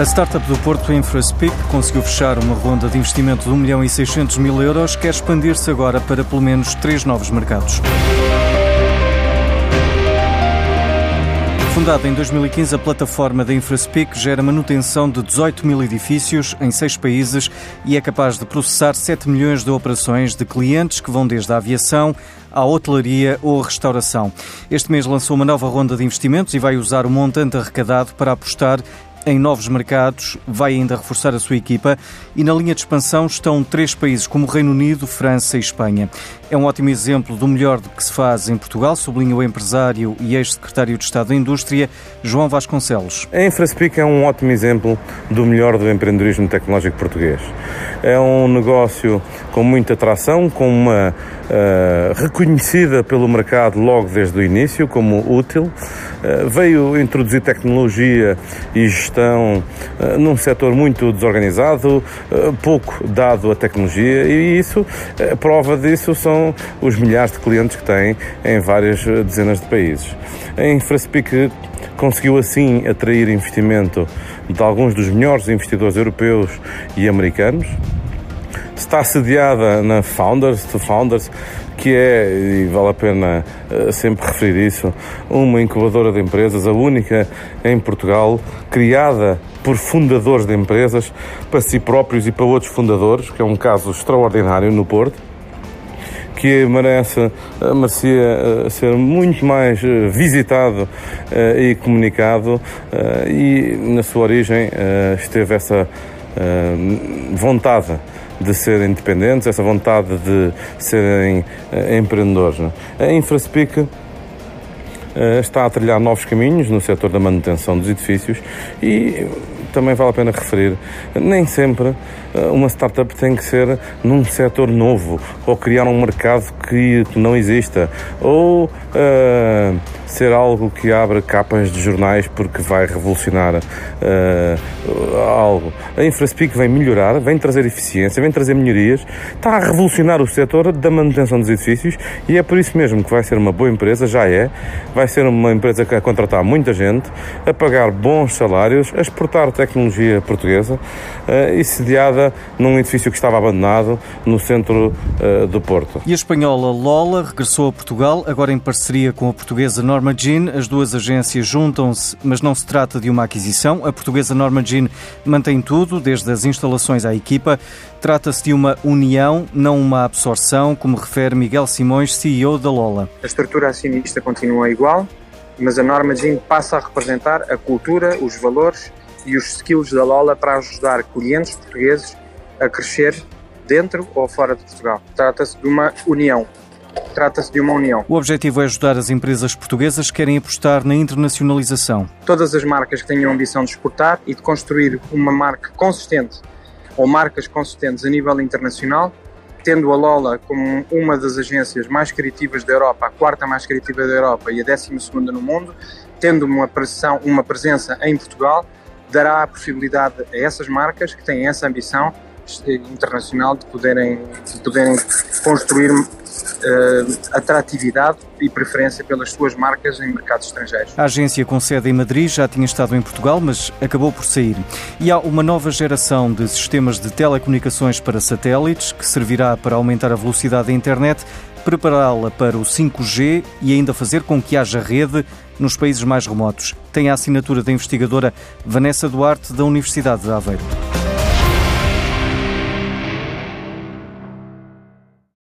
A startup do Porto InfraSpeak conseguiu fechar uma ronda de investimento de 1 milhão e 600 mil euros, quer expandir-se agora para pelo menos três novos mercados. Fundada em 2015, a plataforma da InfraSpeak gera manutenção de 18 mil edifícios em seis países e é capaz de processar 7 milhões de operações de clientes que vão desde a aviação à hotelaria ou restauração. Este mês lançou uma nova ronda de investimentos e vai usar o montante arrecadado para apostar em novos mercados, vai ainda reforçar a sua equipa e na linha de expansão estão três países como Reino Unido, França e Espanha. É um ótimo exemplo do melhor que se faz em Portugal, sublinha o empresário e ex-secretário de Estado da Indústria, João Vasconcelos. A InfraSpeak é um ótimo exemplo do melhor do empreendedorismo tecnológico português. É um negócio com muita atração, com uma uh, reconhecida pelo mercado logo desde o início como útil. Uh, veio introduzir tecnologia e gestão uh, num setor muito desorganizado, pouco dado à tecnologia e isso, prova disso são os milhares de clientes que tem em várias dezenas de países. A InfraSpeak conseguiu assim atrair investimento de alguns dos melhores investidores europeus e americanos. Está sediada na Founders, to Founders, que é, e vale a pena uh, sempre referir isso, uma incubadora de empresas, a única em Portugal, criada por fundadores de empresas para si próprios e para outros fundadores, que é um caso extraordinário no Porto que merece, eh, merecia eh, ser muito mais eh, visitado e comunicado e na sua origem esteve essa vontade de serem independentes, essa vontade de serem empreendedores. É? A InfraSpeak está a trilhar novos caminhos no setor da manutenção dos edifícios e também vale a pena referir, nem sempre eh, uma startup tem que ser num setor novo ou criar um mercado que não exista ou uh, ser algo que abra capas de jornais porque vai revolucionar uh, algo. A InfraSpeak vem melhorar, vem trazer eficiência, vem trazer melhorias, está a revolucionar o setor da manutenção dos edifícios e é por isso mesmo que vai ser uma boa empresa, já é, vai ser uma empresa que vai contratar muita gente, a pagar bons salários, a exportar tecnologia portuguesa uh, e sediada num edifício que estava abandonado no centro uh, do Porto. E a espanhola Lola regressou a Portugal, agora em parceria com a portuguesa Norma Jean. As duas agências juntam-se, mas não se trata de uma aquisição. A portuguesa Norma Jean mantém tudo, desde as instalações à equipa. Trata-se de uma união, não uma absorção, como refere Miguel Simões, CEO da Lola. A estrutura acionista continua igual, mas a Norma Jean passa a representar a cultura, os valores e os skills da Lola para ajudar clientes portugueses a crescer dentro ou fora de Portugal. Trata-se de uma união. Trata-se de uma união. O objetivo é ajudar as empresas portuguesas que querem apostar na internacionalização. Todas as marcas que tenham a ambição de exportar e de construir uma marca consistente ou marcas consistentes a nível internacional, tendo a Lola como uma das agências mais criativas da Europa, a quarta mais criativa da Europa e a décima segunda no mundo, tendo uma, pressão, uma presença em Portugal, dará a possibilidade a essas marcas que têm essa ambição internacional de poderem, de poderem construir atratividade e preferência pelas suas marcas em mercados estrangeiros. A agência com sede em Madrid já tinha estado em Portugal, mas acabou por sair. E há uma nova geração de sistemas de telecomunicações para satélites que servirá para aumentar a velocidade da internet, prepará-la para o 5G e ainda fazer com que haja rede nos países mais remotos. Tem a assinatura da investigadora Vanessa Duarte, da Universidade de Aveiro.